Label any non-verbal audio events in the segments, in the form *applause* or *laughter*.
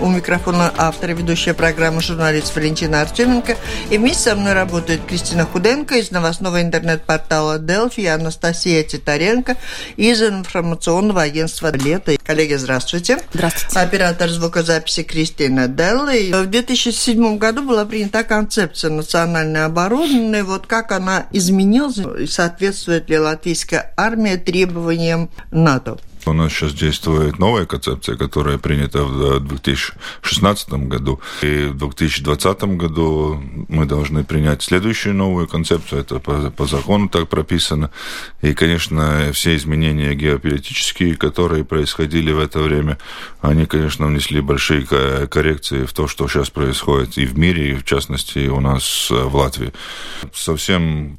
У микрофона автор и ведущая программы журналист Валентина Артеменко. И вместе со мной работает Кристина Худенко из новостного интернет-портала Delphi Анастасия Титаренко из информационного агентства «Лето». Коллеги, здравствуйте. Здравствуйте. Оператор звукозаписи Кристина Делли. В 2007 году была принята концепция национальной обороны. Вот как она изменилась и соответствует ли латвийская армия требованиям НАТО? У нас сейчас действует новая концепция, которая принята в 2016 году. И в 2020 году мы должны принять следующую новую концепцию. Это по, по закону так прописано. И, конечно, все изменения геополитические, которые происходили в это время, они, конечно, внесли большие коррекции в то, что сейчас происходит и в мире, и в частности у нас в Латвии. Совсем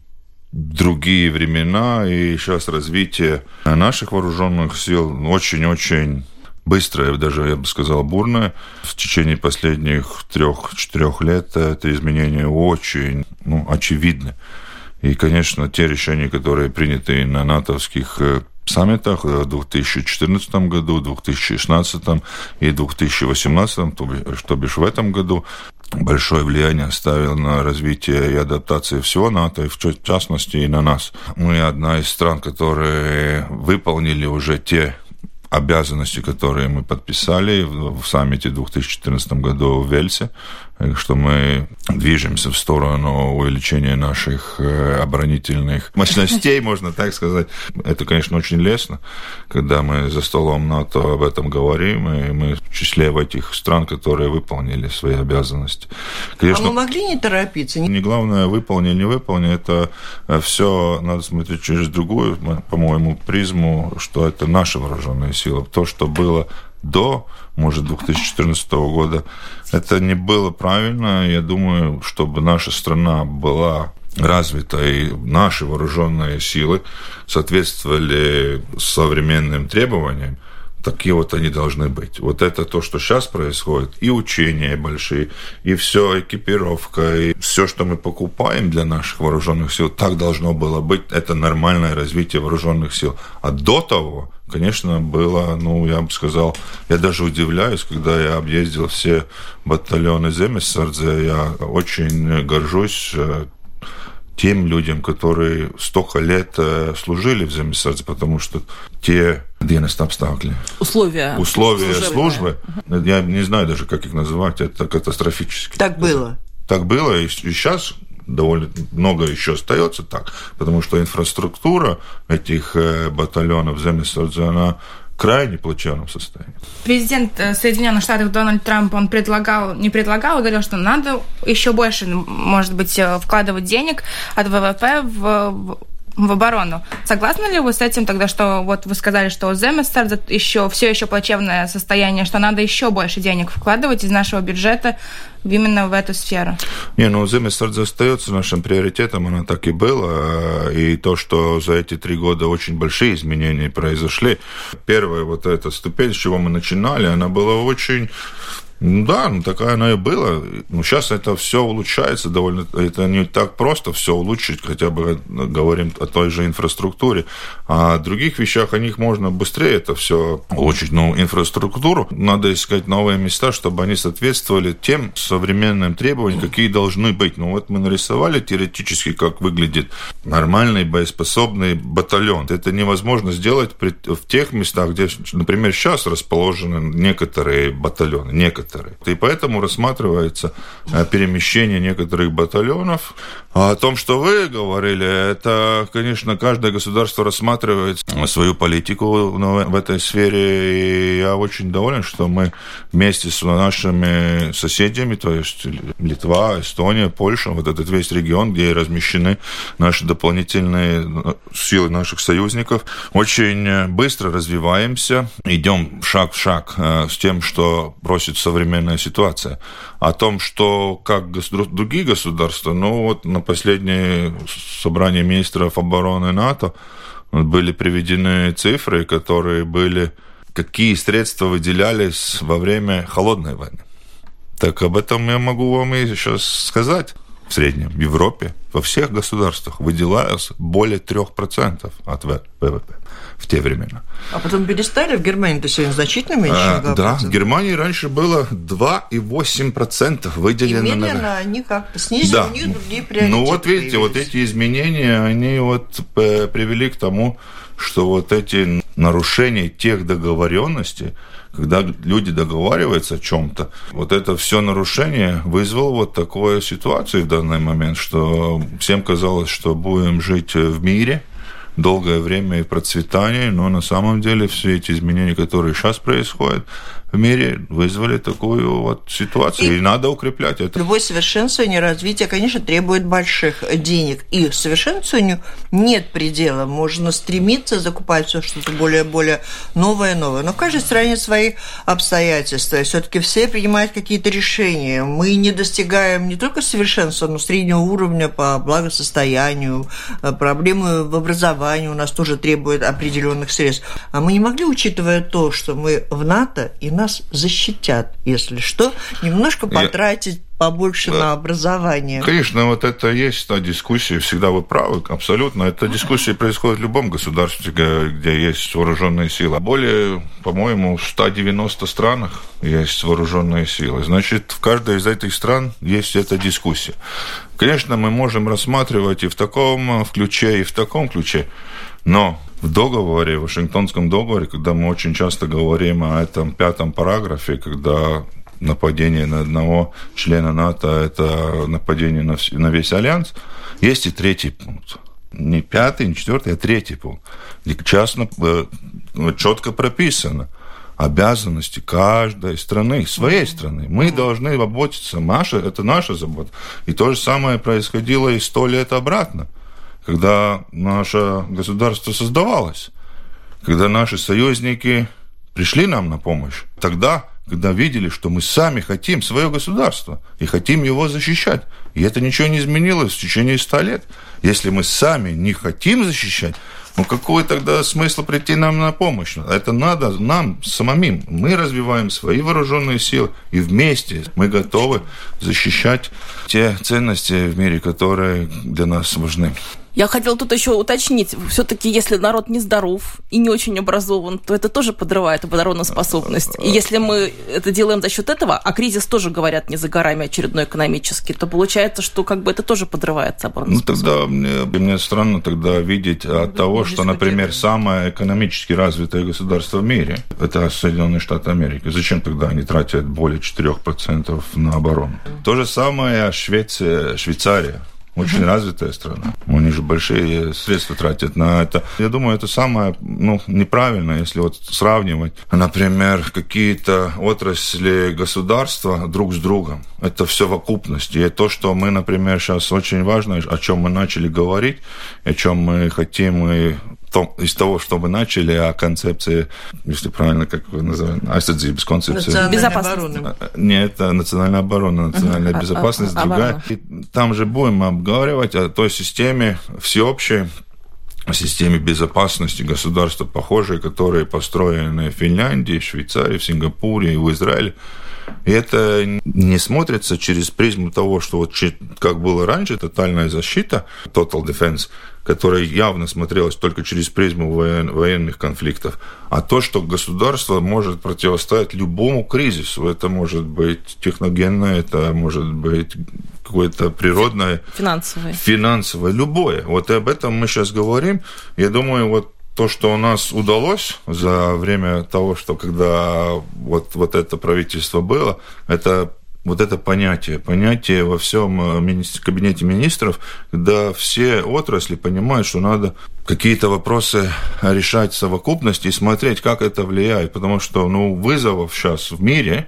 другие времена, и сейчас развитие наших вооруженных сил очень-очень быстрое, даже, я бы сказал, бурное. В течение последних трех-четырех лет это изменения очень ну, очевидны. И, конечно, те решения, которые приняты на натовских э, саммитах в 2014 году, 2016 и 2018, то бишь в этом году, большое влияние оставил на развитие и адаптацию всего НАТО, и в частности и на нас. Мы одна из стран, которые выполнили уже те обязанности, которые мы подписали в саммите в 2014 году в Вельсе, что мы движемся в сторону увеличения наших э, оборонительных мощностей, *laughs* можно так сказать. Это, конечно, очень лестно, когда мы за столом НАТО об этом говорим, и мы в числе в этих стран, которые выполнили свои обязанности. Конечно, а мы могли не торопиться? Не главное, выполни, не выполни, это э, все надо смотреть через другую, по-моему, призму, что это наши вооруженные силы. То, что было до, может, 2014 года. Это не было правильно. Я думаю, чтобы наша страна была развита и наши вооруженные силы соответствовали современным требованиям, такие вот они должны быть. Вот это то, что сейчас происходит, и учения большие, и все экипировка, и все, что мы покупаем для наших вооруженных сил, так должно было быть. Это нормальное развитие вооруженных сил. А до того, конечно, было, ну, я бы сказал, я даже удивляюсь, когда я объездил все батальоны Земесардзе, я очень горжусь э, тем людям, которые столько лет э, служили в Земесардзе, потому что те dienesta apstākļi. Условия. Условия службы. Я не знаю даже, как их называть, это катастрофически. Так было. Так было, и, и сейчас довольно много еще остается так, потому что инфраструктура этих э, батальонов Земесардзе, она крайне плачевном состоянии. Президент э, Соединенных Штатов Дональд Трамп, он предлагал, не предлагал, а говорил, что надо еще больше, может быть, э, вкладывать денег от ВВП в, в оборону. Согласны ли вы с этим тогда, что вот вы сказали, что Земестер еще все еще плачевное состояние, что надо еще больше денег вкладывать из нашего бюджета именно в эту сферу? Не, ну Земесардзе остается нашим приоритетом, она так и была. И то, что за эти три года очень большие изменения произошли. Первая вот эта ступень, с чего мы начинали, она была очень ну да, ну такая она и была. Ну, сейчас это все улучшается довольно. Это не так просто все улучшить, хотя бы говорим о той же инфраструктуре. А о других вещах, о них можно быстрее это все улучшить. Но инфраструктуру надо искать новые места, чтобы они соответствовали тем современным требованиям, какие должны быть. Ну вот мы нарисовали теоретически, как выглядит нормальный боеспособный батальон. Это невозможно сделать в тех местах, где, например, сейчас расположены некоторые батальоны, некоторые некоторые. И поэтому рассматривается э, перемещение некоторых батальонов. А о том, что вы говорили, это, конечно, каждое государство рассматривает свою политику в этой сфере. И я очень доволен, что мы вместе с нашими соседями, то есть Литва, Эстония, Польша, вот этот весь регион, где размещены наши дополнительные э, силы наших союзников, очень быстро развиваемся, идем шаг в шаг э, с тем, что просит современность современная ситуация. О том, что как другие государства, ну вот на последнее собрание министров обороны НАТО были приведены цифры, которые были, какие средства выделялись во время холодной войны. Так об этом я могу вам и сейчас сказать. В среднем в Европе, во всех государствах выделялось более 3% от ВВП в те времена. А потом перестали? В Германии это сегодня значительно меньше? А, да, в Германии раньше было 2,8% выделено. И медленно на... они как-то снизили, да. у них другие приоритеты Ну вот видите, появились. вот эти изменения, они вот привели к тому, что вот эти нарушения тех договоренностей, когда люди договариваются о чем-то, вот это все нарушение вызвало вот такую ситуацию в данный момент, что всем казалось, что будем жить в мире, долгое время и процветание, но на самом деле все эти изменения, которые сейчас происходят, в мире вызвали такую вот ситуацию, и, и надо укреплять это. Любое совершенствование, развитие, конечно, требует больших денег, и совершенствованию нет предела. Можно стремиться закупать все что-то более-более новое-новое, но в каждой стране свои обстоятельства, все-таки все принимают какие-то решения. Мы не достигаем не только совершенства, но среднего уровня по благосостоянию, проблемы в образовании у нас тоже требуют определенных средств. А мы не могли, учитывая то, что мы в НАТО и нас защитят, если что, немножко потратить Я... побольше да. на образование. Конечно, вот это есть та дискуссия, всегда вы правы, абсолютно. Эта дискуссия происходит в любом государстве, где есть вооруженные силы. Более, по-моему, в 190 странах есть вооруженные силы. Значит, в каждой из этих стран есть эта дискуссия. Конечно, мы можем рассматривать и в таком ключе, и в таком ключе, но в договоре, в Вашингтонском договоре, когда мы очень часто говорим о этом пятом параграфе, когда нападение на одного члена НАТО – это нападение на, на весь альянс, есть и третий пункт. Не пятый, не четвертый, а третий пункт, где частно, э, четко прописано обязанности каждой страны, своей страны. Мы должны заботиться, наша, это наша забота. И то же самое происходило и сто лет обратно – когда наше государство создавалось, когда наши союзники пришли нам на помощь, тогда, когда видели, что мы сами хотим свое государство и хотим его защищать. И это ничего не изменилось в течение ста лет. Если мы сами не хотим защищать, ну какой тогда смысл прийти нам на помощь? Это надо нам самим. Мы развиваем свои вооруженные силы, и вместе мы готовы защищать те ценности в мире, которые для нас важны. Я хотела тут еще уточнить, все-таки если народ не здоров и не очень образован, то это тоже подрывает обороноспособность. И если мы это делаем за счет этого, а кризис тоже, говорят, не за горами очередной экономический, то получается, что как бы это тоже подрывается обороноспособность. Ну тогда мне, мне странно тогда видеть от того, что, например, самое экономически развитое государство в мире, это Соединенные Штаты Америки. Зачем тогда они тратят более 4% на оборону? То же самое Швеция, Швейцария очень развитая страна. У них же большие средства тратят на это. Я думаю, это самое ну, неправильно, если вот сравнивать, например, какие-то отрасли государства друг с другом. Это все в окупности. И то, что мы, например, сейчас очень важно, о чем мы начали говорить, о чем мы хотим и том, из того, что мы начали, о концепции, если правильно, как вы называете, aizsardzības концепции. Безопасность. Нет, это национальная оборона, национальная uh-huh. безопасность, uh-huh. другая. И там же будем обговаривать о той системе всеобщей, о системе безопасности государства похожие, которые построены в Финляндии, в Швейцарии, в Сингапуре и в Израиле. И это не смотрится через призму того, что вот как было раньше, тотальная защита, total defense, которая явно смотрелась только через призму воен, военных конфликтов, а то, что государство может противостоять любому кризису. Это может быть техногенное, это может быть какое-то природное... Финансовое. Финансовое, любое. Вот об этом мы сейчас говорим. Я думаю, вот то, что у нас удалось за время того, что когда вот, вот это правительство было, это вот это понятие, понятие во всем э, кабинете министров, когда все отрасли понимают, что надо какие-то вопросы решать в совокупности и смотреть, как это влияет, потому что ну, вызовов сейчас в мире,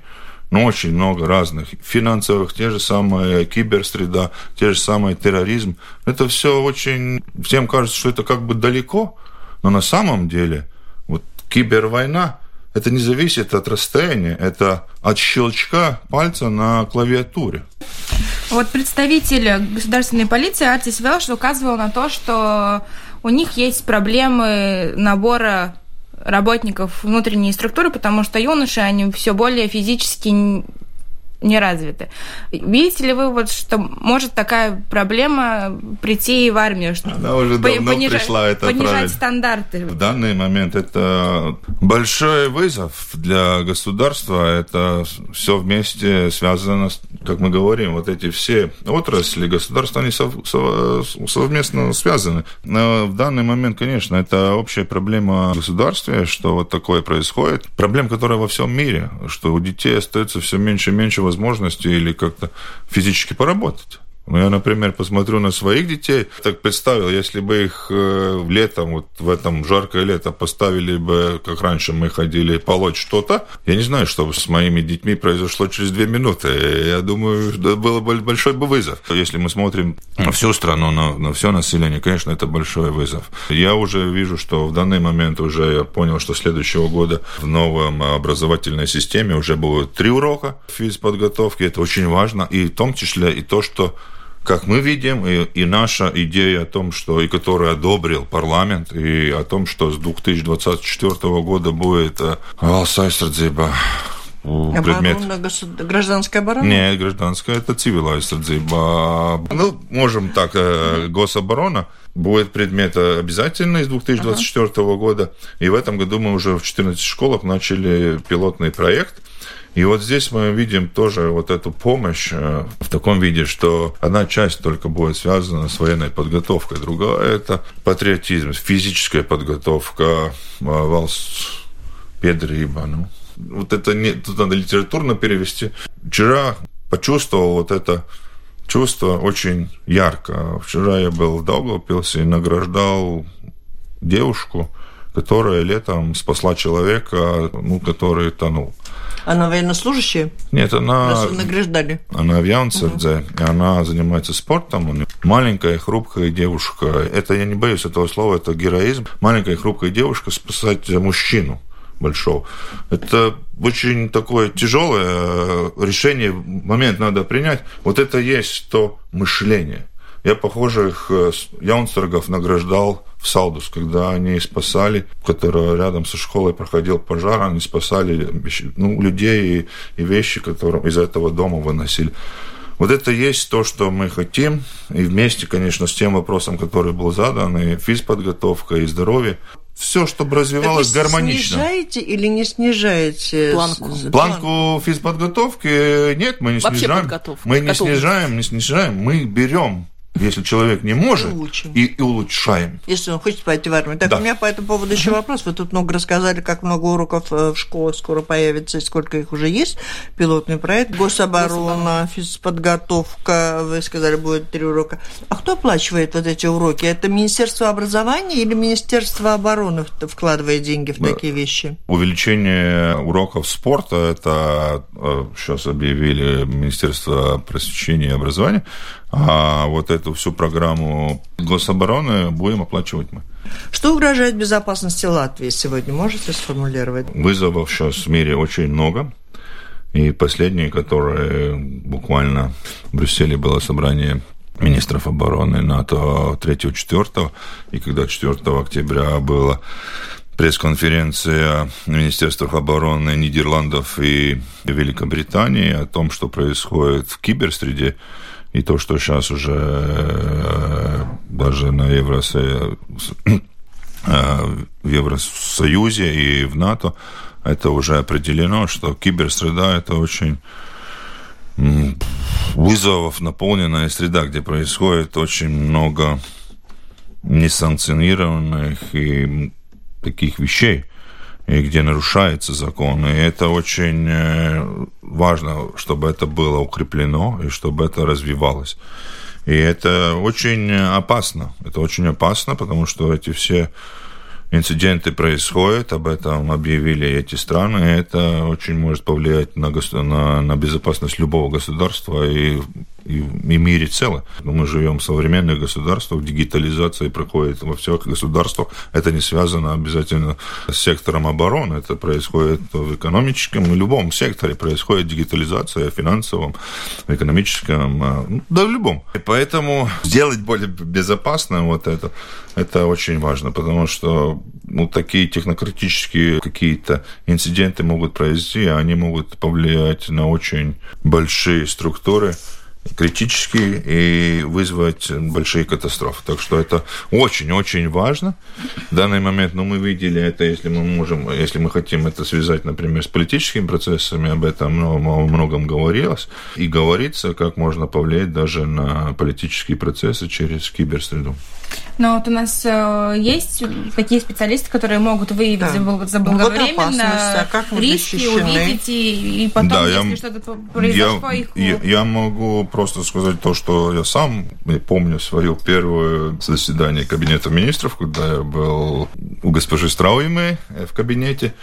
ну, очень много разных, финансовых, те же самые киберсреда, те же самые терроризм. Это все очень... Всем кажется, что это как бы далеко, но на самом деле вот кибервойна это не зависит от расстояния, это от щелчка пальца на клавиатуре. Вот представитель государственной полиции Артис Велш указывал на то, что у них есть проблемы набора работников внутренней структуры, потому что юноши, они все более физически не развиты. Видите ли вы, вот, что может такая проблема прийти и в армию? Что Она уже давно понижать, пришла, это Понижать правильно. стандарты. В данный момент это большой вызов для государства. Это все вместе связано, как мы говорим, вот эти все отрасли государства, они сов, сов, совместно связаны. Но в данный момент, конечно, это общая проблема государства, что вот такое происходит. Проблема, которая во всем мире, что у детей остается все меньше и меньше возможности или как-то физически поработать. Ну, я, например, посмотрю на своих детей, так представил, если бы их э, летом, вот в этом жаркое лето поставили бы, как раньше мы ходили полоть что-то, я не знаю, что бы с моими детьми произошло через две минуты. Я думаю, это было бы большой бы вызов. Если мы смотрим на всю страну, на, на все население, конечно, это большой вызов. Я уже вижу, что в данный момент уже я понял, что следующего года в новом образовательной системе уже будет три урока физподготовки. Это очень важно. И в том числе и то, что как мы видим, и, и наша идея о том, что и которую одобрил парламент, и о том, что с 2024 года будет valsts aizsardzība предмет. Гражданская оборона? Нет, гражданская это цивилная aizsardzība. Ну, можем так, гособорона будет предмет обязательный с 2024 ага. года. И в этом году мы уже в 14 школах начали пилотный проект – и вот здесь мы видим тоже вот эту помощь э, в таком виде, что одна часть только будет связана с военной подготовкой, другая – это патриотизм, физическая подготовка, э, валс педриба. Ну. Вот это не, тут надо литературно перевести. Вчера почувствовал вот это чувство очень ярко. Вчера я был в Даугавпилсе и награждал девушку, которая летом спасла человека, ну, который тонул. Она военнослужащая? Нет, она... Раз награждали. Она в Яунсердзе, угу. она занимается спортом. Маленькая, хрупкая девушка. Это, я не боюсь этого слова, это героизм. Маленькая, хрупкая девушка спасать мужчину большого. Это очень такое тяжелое решение, момент надо принять. Вот это есть то мышление. Я похожих э, яунстрогов награждал в Салдус, когда они спасали, которая рядом со школой проходил пожар, они спасали ну, людей и, и вещи, которые из этого дома выносили. Вот это есть то, что мы хотим, и вместе, конечно, с тем вопросом, который был задан, и физподготовка, и здоровье, все, чтобы развивалось так гармонично. Снижаете или не снижаете планку? Планку физподготовки нет, мы не Вообще снижаем. Подготовка. Мы не снижаем, не снижаем, мы берем если человек не может, и, и улучшаем. Если он хочет пойти в армию. Так, да. у меня по этому поводу еще вопрос. Вы тут много рассказали, как много уроков э, в школах скоро появится, и сколько их уже есть. Пилотный проект, гособорона, физподготовка, вы сказали, будет три урока. А кто оплачивает вот эти уроки? Это Министерство образования или Министерство обороны вкладывает деньги в такие вещи? Увеличение уроков спорта, это э, сейчас объявили Министерство просвещения и образования, а вот эту всю программу гособороны будем оплачивать мы. Что угрожает безопасности Латвии сегодня? Можете сформулировать? Вызовов сейчас в мире очень много. И последние, которые буквально в Брюсселе было собрание министров обороны НАТО 3-4, и когда 4 октября была пресс-конференция Министерства обороны Нидерландов и Великобритании о том, что происходит в киберсреде, и то, что сейчас уже э, даже на Евросоюзе, в Евросоюзе и в НАТО это уже определено, что киберсреда это очень вызовов наполненная среда, где происходит очень много несанкционированных и таких вещей и где нарушается закон. И это очень э, важно, чтобы это было укреплено и чтобы это развивалось. И это очень опасно. Это очень опасно, потому что эти все инциденты происходят, об этом объявили эти страны, и это очень может повлиять на, на, на безопасность любого государства и и, и мире целом. Мы живем в современных государствах, дигитализация проходит во всех государствах. Это не связано обязательно с сектором обороны, это происходит в экономическом и любом секторе происходит дигитализация, в финансовом, в экономическом, а, ну, да в любом. И поэтому сделать более безопасным вот это, это очень важно, потому что ну, такие технократические какие-то инциденты могут произойти, они могут повлиять на очень большие структуры, критические и вызвать большие катастрофы. Так что это очень-очень важно. В данный момент, ну, мы видели это, если мы можем, если мы хотим это связать, например, с политическими процессами, об этом много, многом говорилось, и говорится, как можно повлиять даже на политические процессы через киберсреду. Но вот у нас э, есть такие специалисты, которые могут выявить да. заблаговременно а как риски, защищены? увидеть и, и потом, да, если я, что-то произошло, я, их... Я, я могу просто сказать то, что я сам я помню свое первое заседание Кабинета министров, когда я был у госпожи Страуимы в кабинете.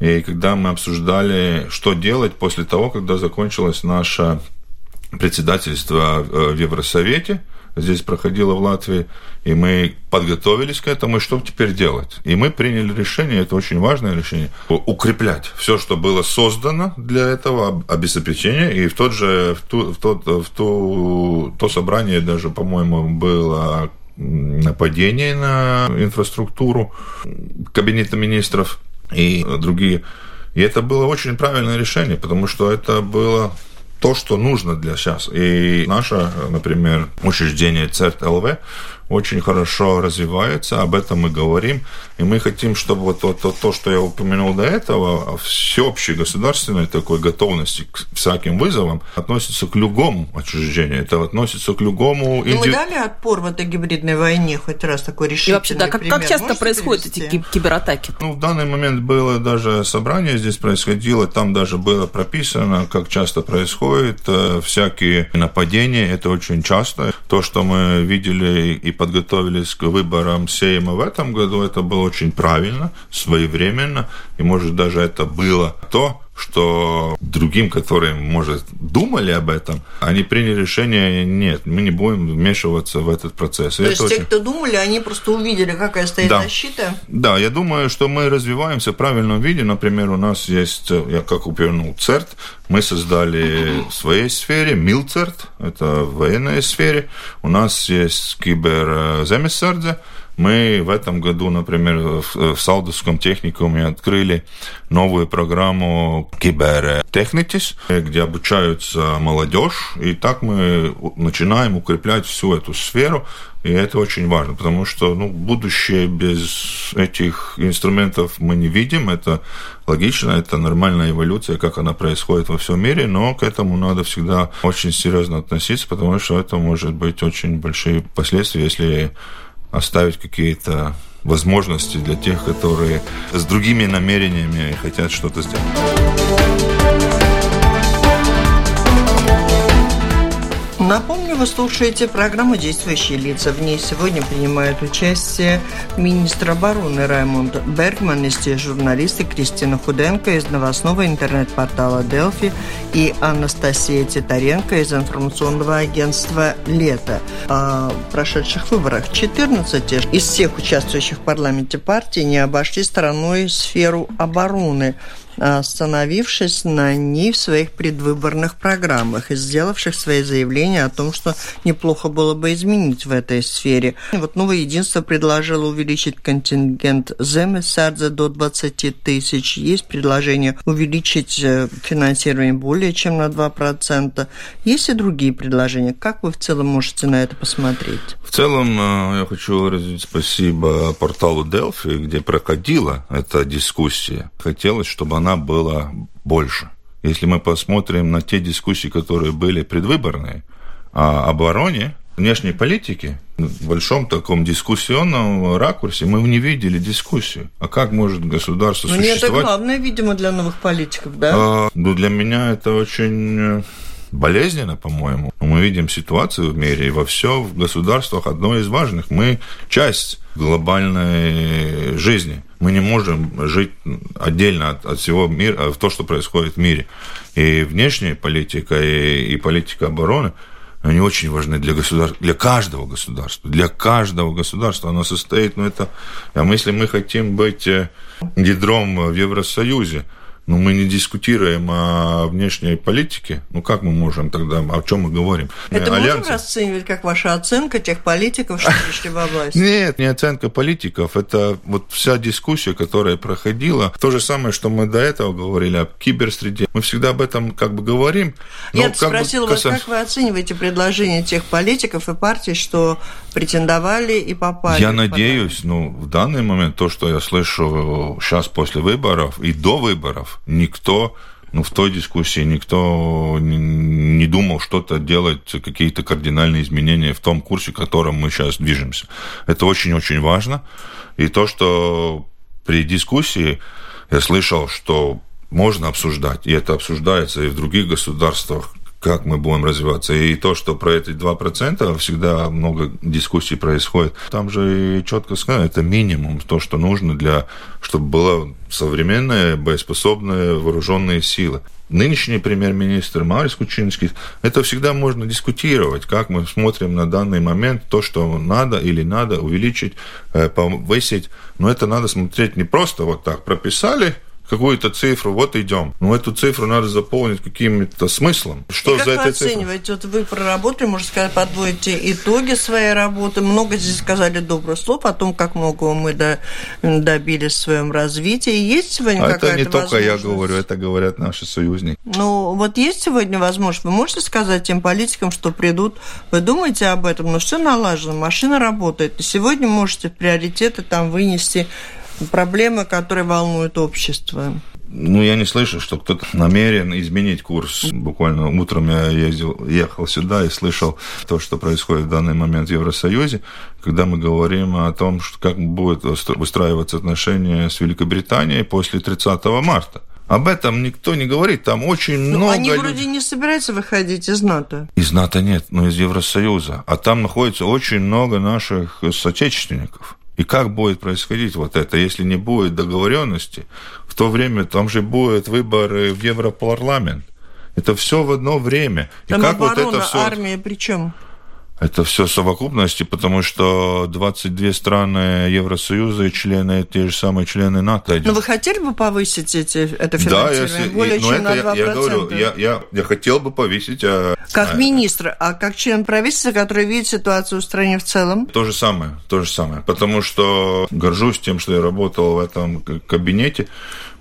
И когда мы обсуждали, что делать после того, когда закончилось наше председательство в Евросовете, здесь проходило в Латвии, и мы подготовились к этому, и что теперь делать? И мы приняли решение, это очень важное решение, укреплять все, что было создано для этого обеспечения, и в тот же, в, ту, в, тот, в ту, то собрание даже, по-моему, было нападение на инфраструктуру Кабинета министров и другие. И это было очень правильное решение, потому что это было то, что нужно для сейчас. И наше, например, учреждение ЦЕРТ ЛВ очень хорошо развивается, об этом мы говорим, и мы хотим, чтобы вот то, то, то что я упомянул до этого, всеобщей государственной такой готовности к всяким вызовам относится к любому учреждению, это относится к любому... Инди... Мы дали отпор в этой гибридной войне хоть раз такой решительный И вообще, да, как, как часто Можете происходят привести? эти кибератаки? Ну, в данный момент было даже собрание здесь происходило, там даже было прописано, как часто происходит э, всякие нападения, это очень часто. То, что мы видели и подготовились к выборам Сейма в этом году, это было очень правильно, своевременно, и, может, даже это было то, что другим, которые, может, думали об этом, они приняли решение, нет, мы не будем вмешиваться в этот процесс. То есть очень... те, кто думали, они просто увидели, какая стоит да. защита? Да, я думаю, что мы развиваемся в правильном виде. Например, у нас есть, я как упомянул, ЦЕРТ, мы создали в своей сфере, МИЛЦЕРТ, это в военной сфере. У нас есть киберземесардзе, мы в этом году, например, в Саудовском техникуме открыли новую программу Кибертехнитис, где обучаются молодежь, и так мы начинаем укреплять всю эту сферу, и это очень важно, потому что ну, будущее без этих инструментов мы не видим. Это логично, это нормальная эволюция, как она происходит во всем мире, но к этому надо всегда очень серьезно относиться, потому что это может быть очень большие последствия, если оставить какие-то возможности для тех, которые с другими намерениями хотят что-то сделать. Напомню, вы слушаете программу «Действующие лица». В ней сегодня принимают участие министр обороны Раймонд Бергман, те журналисты Кристина Худенко из новостного интернет-портала «Делфи» и Анастасия Титаренко из информационного агентства «Лето». О прошедших выборах 14 из всех участвующих в парламенте партий не обошли стороной сферу обороны – остановившись на ней в своих предвыборных программах и сделавших свои заявления о том, что неплохо было бы изменить в этой сфере. Вот Новое Единство предложило увеличить контингент Земесардзе до 20 тысяч. Есть предложение увеличить э, финансирование более чем на 2%. Есть и другие предложения. Как вы в целом можете на это посмотреть? В целом, э, я хочу выразить спасибо порталу Delphi, где проходила эта дискуссия. Хотелось, чтобы она была больше. Если мы посмотрим на те дискуссии, которые были предвыборные, о обороне, внешней политики, в большом таком дискуссионном ракурсе мы не видели дискуссию. А как может государство ну, существовать? Ну, это главное, видимо, для новых политиков, да? А, ну, для меня это очень э, болезненно, по-моему. Мы видим ситуацию в мире, и во все в государствах одно из важных. Мы часть глобальной жизни. Мы не можем жить отдельно от, от всего мира, в то, что происходит в мире. И внешняя политика, и, и политика обороны они очень важны для государства, для каждого государства, для каждого государства. Оно состоит, ну это, а если мы хотим быть э, ядром в Евросоюзе, но мы не дискутируем о внешней политике, ну как мы можем тогда, о чем мы говорим? Это Альянсы? можно расценивать как ваша оценка тех политиков, что пришли во власть? Нет, не оценка политиков, это вот вся дискуссия, которая проходила. То же самое, что мы до этого говорили о киберсреде. Мы всегда об этом как бы говорим. Я спросила бы, вас, как вы оцениваете предложения тех политиков и партий, что претендовали и попали? Я надеюсь, ну, в данный момент то, что я слышу сейчас после выборов и до выборов, никто ну, в той дискуссии никто не думал что-то делать, какие-то кардинальные изменения в том курсе, в котором мы сейчас движемся. Это очень-очень важно. И то, что при дискуссии я слышал, что можно обсуждать, и это обсуждается и в других государствах, как мы будем развиваться. И то, что про эти 2% всегда много дискуссий происходит. Там же четко сказано, это минимум, то, что нужно для, чтобы была современная, боеспособная вооруженные силы. Нынешний премьер-министр Марис Кучинский, это всегда можно дискутировать, как мы смотрим на данный момент, то, что надо или надо увеличить, э, повысить. Но это надо смотреть не просто вот так, прописали – какую-то цифру, вот идем. Но эту цифру надо заполнить каким-то смыслом. Что и как за вы оцениваете? Вот вы проработали, можно сказать, подводите итоги своей работы. Много здесь сказали добрых слов о том, как много мы до, добились в своем развитии. Есть сегодня а какая-то это не только я говорю, это говорят наши союзники. Ну, вот есть сегодня возможность, вы можете сказать тем политикам, что придут, вы думаете об этом, но все налажено, машина работает. И сегодня можете приоритеты там вынести проблемы, которые волнуют общество? Ну, я не слышу, что кто-то намерен изменить курс. Буквально утром я ездил, ехал сюда и слышал то, что происходит в данный момент в Евросоюзе, когда мы говорим о том, что как будут выстраиваться отношения с Великобританией после 30 марта. Об этом никто не говорит. Там очень ну, много... Они вроде не собираются выходить из НАТО. Из НАТО нет, но из Евросоюза. А там находится очень много наших соотечественников. И как будет происходить вот это, если не будет договоренности? В то время там же будут выборы в Европарламент. Это все в одно время. Там И как оборона, вот это все... армия при чем? Это все совокупности, потому что 22 страны Евросоюза и члены, те же самые члены НАТО. Но вы хотели бы повысить эти, это финансирование да, если, более и, чем это на 2%? Я, я говорю, я, я, я хотел бы повысить. А, как а, министр, а как член правительства, который видит ситуацию в стране в целом? То же самое, то же самое. Потому что горжусь тем, что я работал в этом кабинете,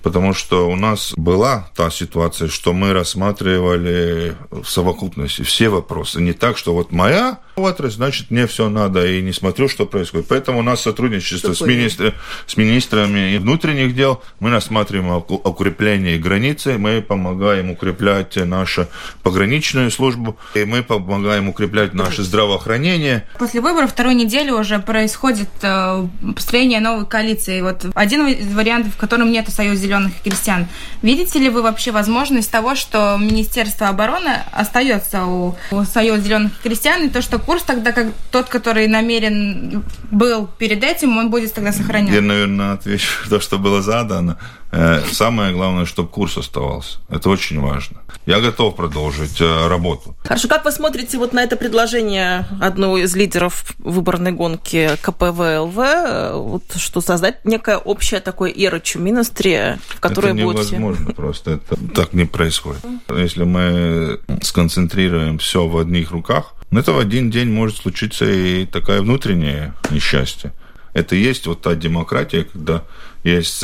потому что у нас была та ситуация, что мы рассматривали в совокупности все вопросы. Не так, что вот моя отрасль, значит, мне все надо, и не смотрю, что происходит. Поэтому у нас сотрудничество с, министр, с министрами внутренних дел, мы рассматриваем укрепление границы, мы помогаем укреплять нашу пограничную службу, и мы помогаем укреплять наше здравоохранение. После выборов второй недели уже происходит э, построение новой коалиции. Вот один из вариантов, в котором нет союза зеленых крестьян. Видите ли вы вообще возможность того, что Министерство обороны остается у, у Союза зеленых крестьян, и то, что курс тогда, как тот, который намерен был перед этим, он будет тогда сохранен? Я, наверное, отвечу то, что было задано. Э, самое главное, чтобы курс оставался. Это очень важно. Я готов продолжить э, работу. Хорошо, как вы смотрите вот на это предложение одного из лидеров выборной гонки КПВЛВ, э, вот, что создать некое общее такое эрочу министри, в которое это будет невозможно все... просто. Это так не происходит. Если мы сконцентрируем все в одних руках, ну, это в один день может случиться и такое внутреннее несчастье. Это есть вот та демократия, когда есть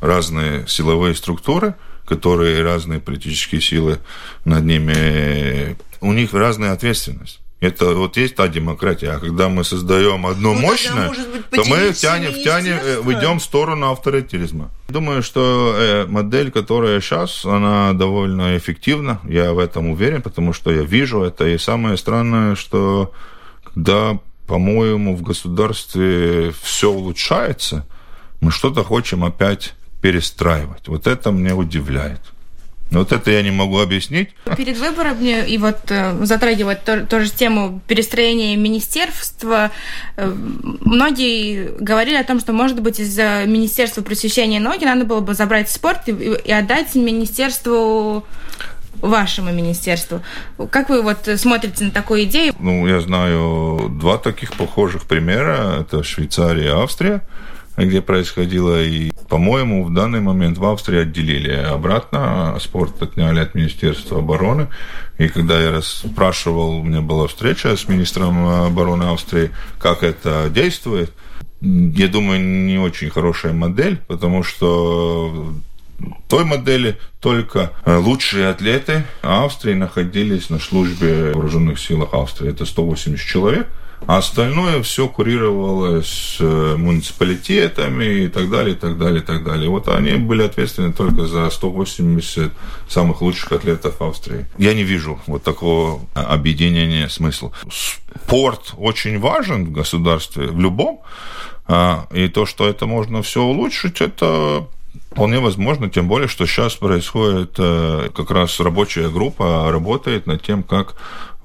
разные силовые структуры, которые разные политические силы над ними, у них разная ответственность. Это вот есть та демократия. А когда мы создаем одно ну, мощное, быть, то мы втянем, втянем, идем в сторону авторитаризма. Думаю, что э, модель, которая сейчас, она довольно эффективна. Я в этом уверен, потому что я вижу это. И самое странное, что когда, по-моему, в государстве все улучшается, мы что-то хотим опять перестраивать. Вот это мне удивляет. Вот это я не могу объяснить. Перед выборами, и вот э, затрагивать то, тоже тему перестроения министерства, э, многие говорили о том, что, может быть, из-за Министерства просвещения и науки надо было бы забрать спорт и, и отдать Министерству вашему министерству. Как вы вот смотрите на такую идею? Ну, я знаю два таких похожих примера. Это Швейцария и Австрия где происходило. И, по-моему, в данный момент в Австрии отделили обратно, спорт отняли от Министерства обороны. И когда я спрашивал, у меня была встреча с министром обороны Австрии, как это действует, я думаю, не очень хорошая модель, потому что той модели только лучшие атлеты Австрии находились на службе вооруженных силах Австрии. Это 180 человек – а остальное все курировалось э, муниципалитетами и так далее, и так далее, и так далее. Вот они были ответственны только за 180 самых лучших атлетов Австрии. Я не вижу вот такого объединения смысла. Спорт очень важен в государстве, в любом, а, и то, что это можно все улучшить, это Вполне возможно, тем более, что сейчас происходит э, как раз рабочая группа работает над тем, как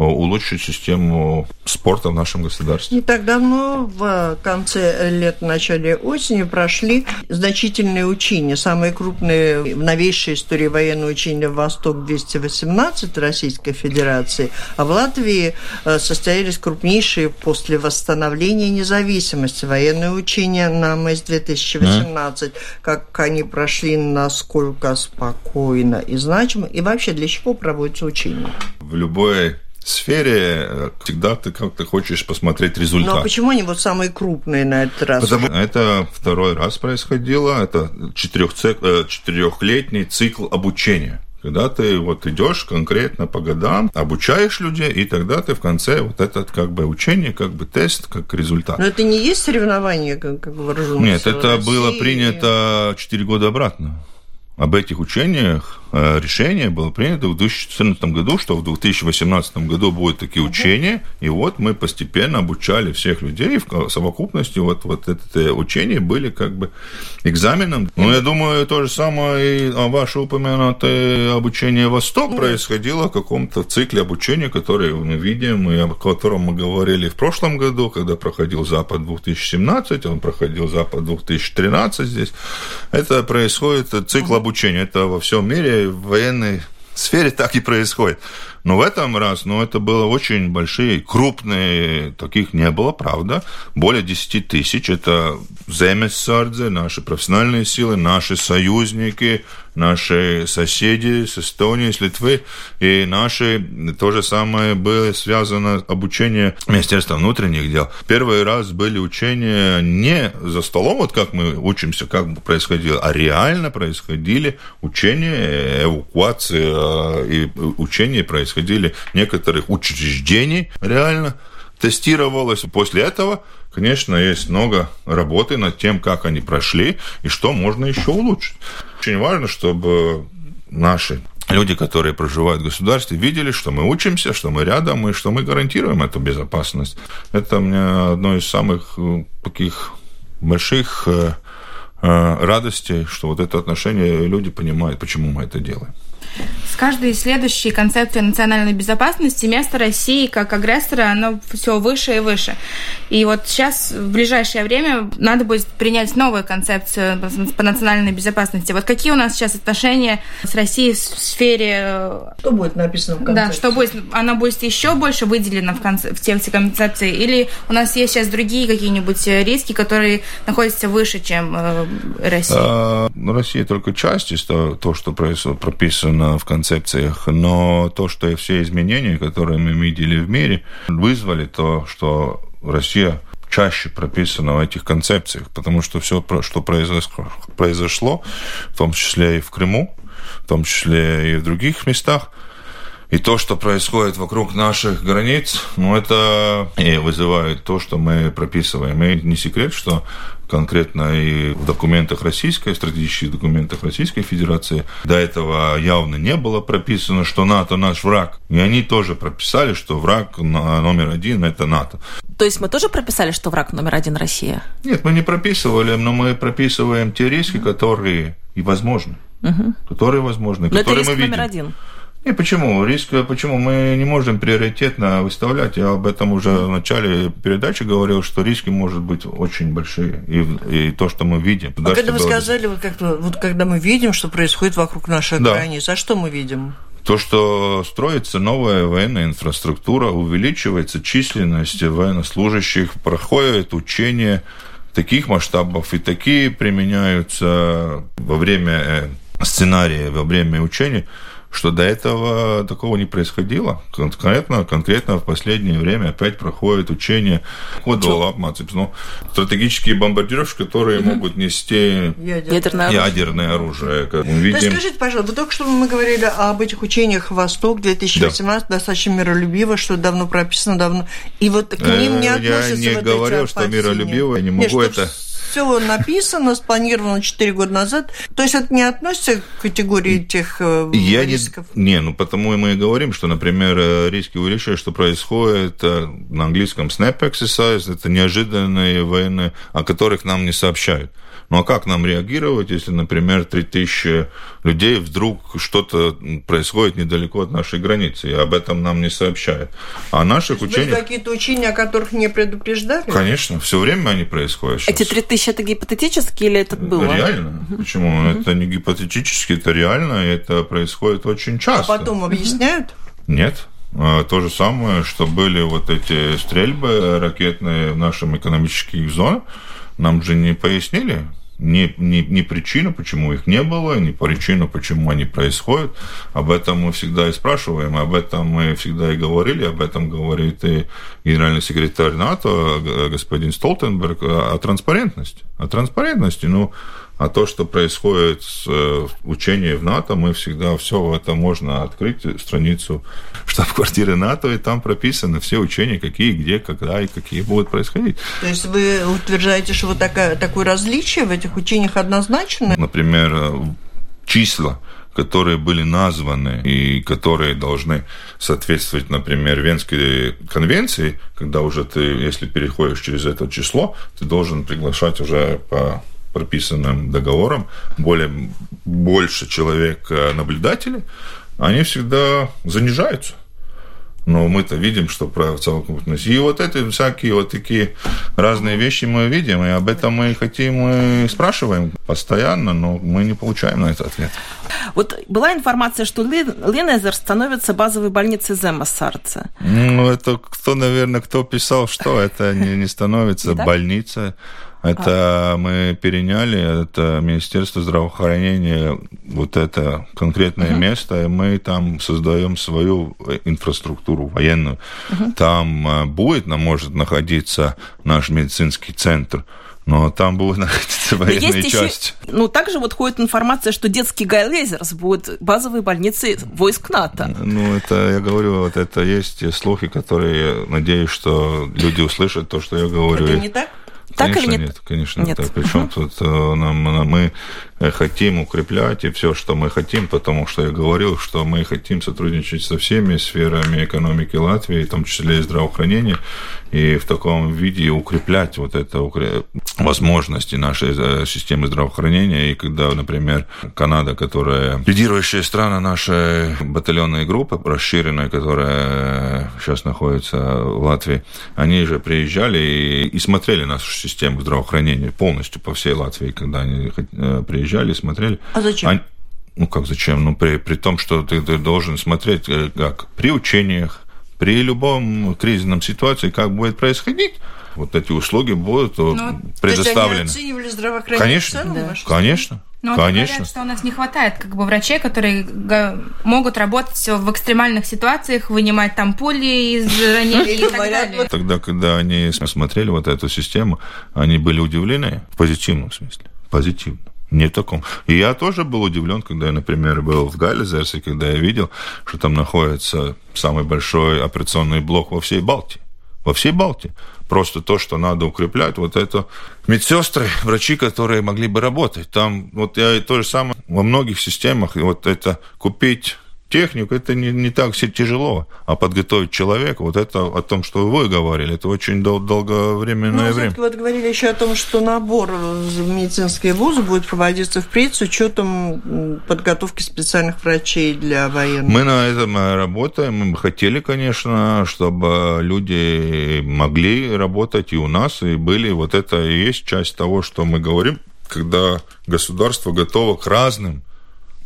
улучшить систему спорта в нашем государстве. Не так давно, в конце лет, начале осени, прошли значительные учения. Самые крупные в новейшей истории военные учения «Восток-218» Российской Федерации, а в Латвии э, состоялись крупнейшие после восстановления независимости военные учения на МС-2018. Mm. Как они прошли, насколько спокойно и значимо, и вообще для чего проводятся учения? В любой сфере э, всегда ты как-то хочешь посмотреть результат. Ну а почему они вот самые крупные на этот раз? Потому это второй раз происходило, это э, четырехлетний цикл обучения. Когда ты вот идешь конкретно по годам, обучаешь людей, и тогда ты в конце вот этот как бы учение, как бы тест, как результат. Но это не есть соревнование, как, как вооруженных Нет, это России. было принято 4 года обратно. Об этих учениях Э, решение было принято в 2014 году, что в 2018 году будут такие учения, и вот мы постепенно обучали всех людей, в совокупности вот, вот это учения были как бы экзаменом. Ну, я думаю, то же самое и ваше упомянутое обучение Восток происходило в каком-то цикле обучения, который мы видим, и о котором мы говорили в прошлом году, когда проходил Запад 2017, он проходил Запад 2013 здесь. Это происходит цикл обучения, это во всем мире в военной сфере так и происходит. Но в этом раз, ну, это было очень большие, крупные, таких не было, правда. Более 10 тысяч. Это земесардзе, наши профессиональные силы, наши союзники, наши соседи с Эстонии, с Литвы. И наши, то же самое было связано обучение Министерства внутренних дел. Первый раз были учения не за столом, вот как мы учимся, как происходило, а реально происходили учения, эвакуация и учения происходили происходили некоторых учреждений реально, тестировалось. После этого, конечно, есть много работы над тем, как они прошли и что можно еще улучшить. Очень важно, чтобы наши люди, которые проживают в государстве, видели, что мы учимся, что мы рядом и что мы гарантируем эту безопасность. Это меня одно из самых э, таких больших э, э, радостей, что вот это отношение люди понимают, почему мы это делаем. С каждой следующей концепцией национальной безопасности место России как агрессора, оно все выше и выше. И вот сейчас, в ближайшее время, надо будет принять новую концепцию по национальной безопасности. Вот какие у нас сейчас отношения с Россией в сфере... Э, что будет написано в концепции? Да, что будет, она будет еще больше выделена в, конце, в тексте концепции? Или у нас есть сейчас другие какие-нибудь риски, которые находятся выше, чем э, Россия? А, ну, Россия только часть из того, то, что прописано в концепциях, но то, что все изменения, которые мы видели в мире, вызвали то, что Россия чаще прописана в этих концепциях, потому что все, что произошло, в том числе и в Крыму, в том числе и в других местах, и то, что происходит вокруг наших границ, ну, это и вызывает то, что мы прописываем. И не секрет, что конкретно и в документах российской, стратегических документах Российской Федерации. До этого явно не было прописано, что НАТО наш враг. И они тоже прописали, что враг номер один – это НАТО. То есть мы тоже прописали, что враг номер один Россия? Нет, мы не прописывали, но мы прописываем те риски, которые и возможны. Угу. Которые возможны, но которые это риск мы видим. номер один. И почему? Риск, почему мы не можем приоритетно выставлять? Я об этом уже в начале передачи говорил, что риски может быть очень большие. И, и то, что мы видим. А когда вы сказали, вот, как вот когда мы видим, что происходит вокруг наших да. границ, а что мы видим? То, что строится новая военная инфраструктура, увеличивается численность военнослужащих, проходят учения таких масштабов и такие применяются во время э, сценария, во время учений – что до этого такого не происходило. Конкретно, конкретно в последнее время опять проходит учение Кодвала ну, стратегические бомбардировщики, которые угу. могут нести ядерное, ядерное оружие. Как мы видим. Да скажите, пожалуйста, только что мы говорили об этих учениях «Восток» 2018, да. достаточно миролюбиво, что давно прописано, давно. И вот к ним не э, относятся Я не вот говорю, что миролюбиво, я не могу Нет, это все написано, спланировано 4 года назад. То есть это не относится к категории тех э, Я рисков? Не, не, ну потому мы и говорим, что, например, э, риски увеличивают, что происходит э, на английском snap exercise, это неожиданные военные, о которых нам не сообщают. Ну а как нам реагировать, если, например, 3000 людей вдруг что-то происходит недалеко от нашей границы, и об этом нам не сообщают? А наших учениях... какие-то учения, о которых не предупреждали? Конечно, все время они происходят. Эти 3000 это гипотетически или это было? Реально. Почему? Это не гипотетически, это реально, и это происходит очень часто. А потом объясняют? Нет. А, то же самое, что были вот эти стрельбы ракетные в нашем экономических зонах, нам же не пояснили, ни, ни, ни причину, почему их не было, ни причину, почему они происходят. Об этом мы всегда и спрашиваем, об этом мы всегда и говорили, об этом говорит и генеральный секретарь НАТО господин Столтенберг, о транспарентности. О транспарентности, ну, а то, что происходит с э, учением в НАТО, мы всегда все это можно открыть, страницу штаб-квартиры НАТО, и там прописаны все учения, какие, где, когда и какие будут происходить. То есть вы утверждаете, что вот такое, такое различие в этих учениях однозначно? Например, э, числа которые были названы и которые должны соответствовать, например, Венской конвенции, когда уже ты, если переходишь через это число, ты должен приглашать уже по прописанным договором более, больше человек э, наблюдателей, они всегда занижаются. Но мы-то видим, что про совокупность. И вот эти всякие вот такие разные вещи мы видим, и об этом мы хотим и спрашиваем постоянно, но мы не получаем на это ответ. Вот была информация, что Ленезер становится базовой больницей Земасарца. Ну, это кто, наверное, кто писал, что это не, не становится больницей. Это а. мы переняли, это Министерство здравоохранения, вот это конкретное угу. место, и мы там создаем свою инфраструктуру военную. Угу. Там э, будет, может находиться наш медицинский центр, но там будет *laughs* находиться военная Есть часть. Еще, ну, также вот ходит информация, что детский Гайлезерс будет базовой больницей войск НАТО. Ну, это, я говорю, вот это есть слухи, которые, надеюсь, что люди услышат то, что я говорю. Это не так? Так конечно, или нет? нет? Конечно, нет. Так. Причем угу. тут э, нам, мы хотим укреплять и все, что мы хотим, потому что я говорил, что мы хотим сотрудничать со всеми сферами экономики Латвии, в том числе и здравоохранения, и в таком виде укреплять вот это возможности нашей э, системы здравоохранения. И когда, например, Канада, которая лидирующая страна нашей батальонной группы, расширенной, которая сейчас находится в Латвии, они же приезжали и, и смотрели нашу систему здравоохранения полностью по всей Латвии, когда они э, приезжали, смотрели. А зачем? Они, ну как зачем? Ну при, при том, что ты, ты должен смотреть, э, как при учениях, при любом кризисном ситуации, как будет происходить, вот эти услуги будут ну, предоставлены. То есть они оценивали здравоохранение Конечно, да. конечно. Но Конечно. говорят, что у нас не хватает как бы врачей, которые могут работать в экстремальных ситуациях, вынимать там пули из *laughs* ранений и так далее. Тогда, когда они смотрели вот эту систему, они были удивлены в позитивном смысле. Позитивно. Не в таком. И я тоже был удивлен, когда я, например, был в Галлизерсе, когда я видел, что там находится самый большой операционный блок во всей Балтии. Во всей Балтии. Просто то, что надо укреплять, вот это медсестры, врачи, которые могли бы работать. Там вот я то же самое во многих системах, и вот это купить технику, это не, не так все тяжело. А подготовить человека, вот это о том, что вы говорили, это очень дол- долговременное ну, время. Вот говорили еще о том, что набор в медицинские вузы будет проводиться впредь с учетом подготовки специальных врачей для военных. Мы на этом работаем. Мы хотели, конечно, чтобы люди могли работать и у нас, и были. Вот это и есть часть того, что мы говорим, когда государство готово к разным,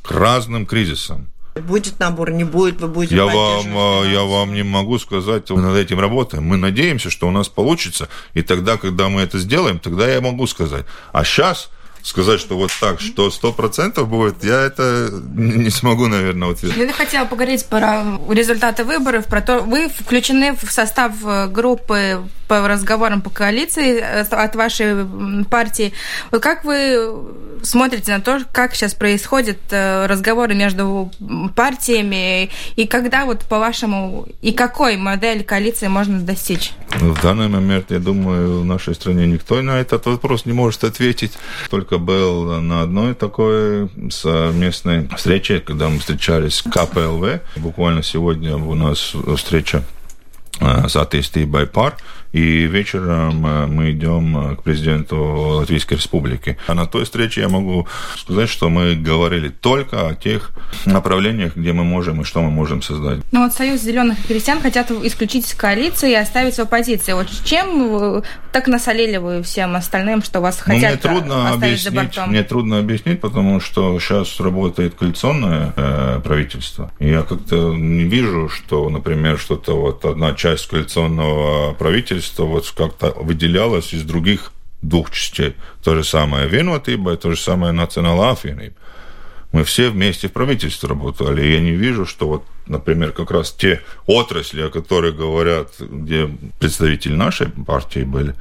к разным кризисам Будет набор, не будет, вы будете я вам, а, я вам не могу сказать, мы над этим работаем. Мы надеемся, что у нас получится, и тогда, когда мы это сделаем, тогда я могу сказать. А сейчас сказать, что вот так, что сто процентов будет, я это не смогу, наверное, утвердить. Я хотела поговорить про результаты выборов, про то, вы включены в состав э, группы по разговорам по коалиции э, от вашей партии. Вот как вы смотрите на то, как сейчас происходят э, разговоры между партиями, и когда вот по-вашему, и какой модель коалиции можно достичь? В данный момент, я думаю, в нашей стране никто на этот вопрос не может ответить. Только был на одной такой совместной встрече, когда мы встречались с КПЛВ. Буквально сегодня у нас встреча с attīstībai par, И вечером э, мы идем э, к президенту Латвийской Республики. А на той встрече я могу сказать, что мы говорили только о тех направлениях, где мы можем и что мы можем создать. Ну вот Союз зеленых крестьян хотят исключить из коалиции и оставить в оппозиции. Вот чем так насолили вы всем остальным, что вас ну, хотят мне трудно объяснить, за бортом? Мне трудно объяснить, потому что сейчас работает коалиционное э, правительство. И я как-то не вижу, что, например, что-то вот одна часть коалиционного правительства вот как-то выделялось из других двух частей. То же самое Венотиба и то же самое Национальная Афиниба. Мы все вместе в правительстве работали. Я не вижу, что вот, например, как раз те отрасли, о которых говорят, где представители нашей партии были,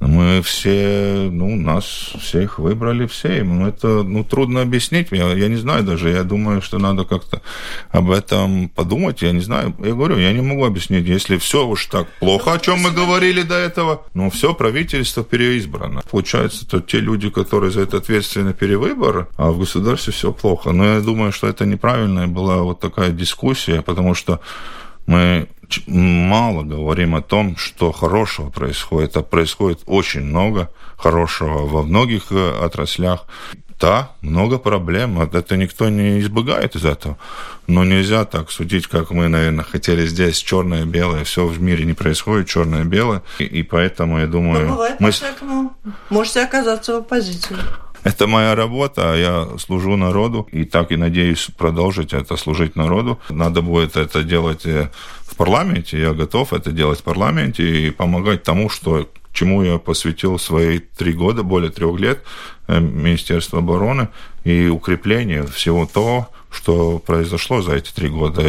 мы все, ну, нас всех выбрали все. Ну, это, ну, трудно объяснить. Я, я не знаю даже. Я думаю, что надо как-то об этом подумать. Я не знаю. Я говорю, я не могу объяснить. Если все уж так плохо, о чем мы говорили до этого, ну, все правительство переизбрано. Получается, то те люди, которые за это ответственны перевыбор, а в государстве все плохо. Но я думаю, что это неправильная была вот такая дискуссия, потому что мы мало говорим о том, что хорошего происходит, а происходит очень много хорошего во многих э, отраслях. Да, много проблем, это никто не избегает из этого. Но нельзя так судить, как мы, наверное, хотели здесь черное-белое. Все в мире не происходит черное-белое. И, и поэтому, я думаю... Но бывает мы... Можете оказаться в оппозиции. Это моя работа, я служу народу, и так и надеюсь продолжить это, служить народу. Надо будет это делать э, в парламенте, я готов это делать в парламенте и помогать тому, что чему я посвятил свои три года, более трех лет, э, Министерство обороны и укрепление всего того, что произошло за эти три года.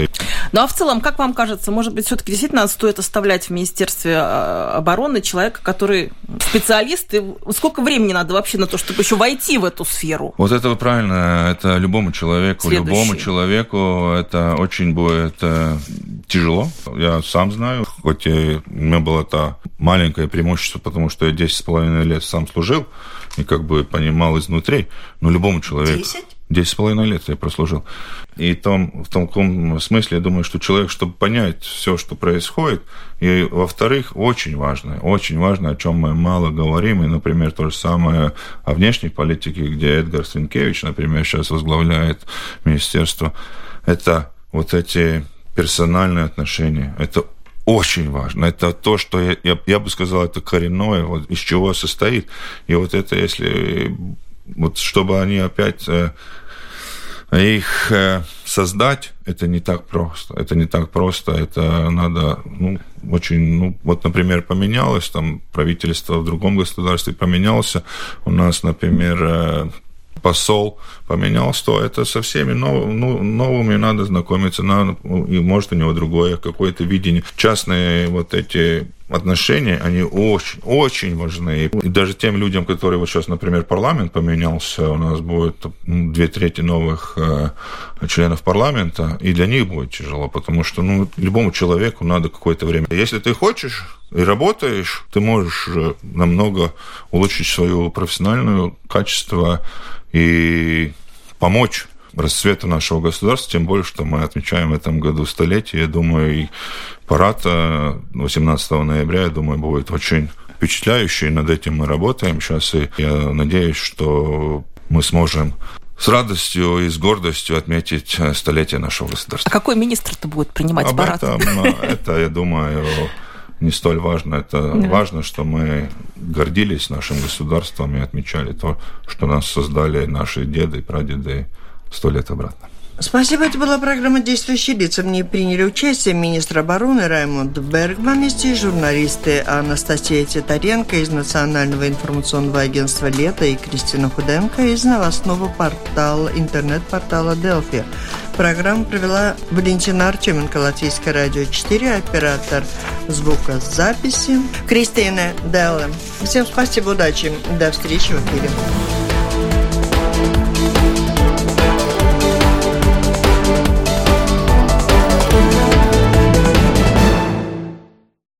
Ну а в целом, как вам кажется, может быть, все-таки действительно стоит оставлять в Министерстве э, обороны человека, который специалист, и сколько времени надо вообще на то, чтобы еще войти в эту сферу? Вот это правильно, это любому человеку, Следующий. любому человеку это очень будет э, тяжело. Я сам знаю, хоть и у меня было это маленькое преимущество, потому что я 10 с половиной лет сам служил и как бы понимал изнутри, но любому человеку... 10? Десять с половиной лет я прослужил. И том, в том смысле, я думаю, что человек, чтобы понять все, что происходит, и, во-вторых, очень важно, очень важно, о чем мы мало говорим, и, например, то же самое о внешней политике, где Эдгар Свинкевич, например, сейчас возглавляет министерство, это вот эти персональные отношения, это очень важно. Это то, что я, я, я бы сказал, это коренное, вот из чего состоит. И вот это, если вот чтобы они опять э, их э, создать, это не так просто. Это не так просто. Это надо, ну, очень, ну, вот, например, поменялось там правительство в другом государстве поменялся. У нас, например, э, посол поменялся, то это со всеми нов, ну, новыми надо знакомиться, надо, и может у него другое какое-то видение. Частные вот эти отношения, они очень, очень важны. И даже тем людям, которые вот сейчас, например, парламент поменялся, у нас будет две трети новых э, членов парламента, и для них будет тяжело, потому что ну, любому человеку надо какое-то время. Если ты хочешь и работаешь, ты можешь э, намного улучшить свое профессиональное качество и помочь расцвету нашего государства, тем более, что мы отмечаем в этом году столетие. Я думаю, и парад 18 ноября, я думаю, будет очень впечатляющий. Над этим мы работаем сейчас, и я надеюсь, что мы сможем с радостью и с гордостью отметить столетие нашего государства. А какой министр-то будет принимать Об парад? Этом, *laughs* это, я думаю, не столь важно. Это да. важно, что мы гордились нашим государством и отмечали то, что нас создали наши деды и прадеды сто лет обратно. Спасибо, это была программа «Действующие лица». В ней приняли участие министр обороны Раймонд Бергман и журналисты Анастасия Титаренко из Национального информационного агентства «Лето» и Кристина Худенко из новостного портала, интернет-портала «Делфи». Программу провела Валентина Артеменко, Латвийское радио 4, оператор звукозаписи Кристина Делла. Всем спасибо, удачи, до встречи в эфире.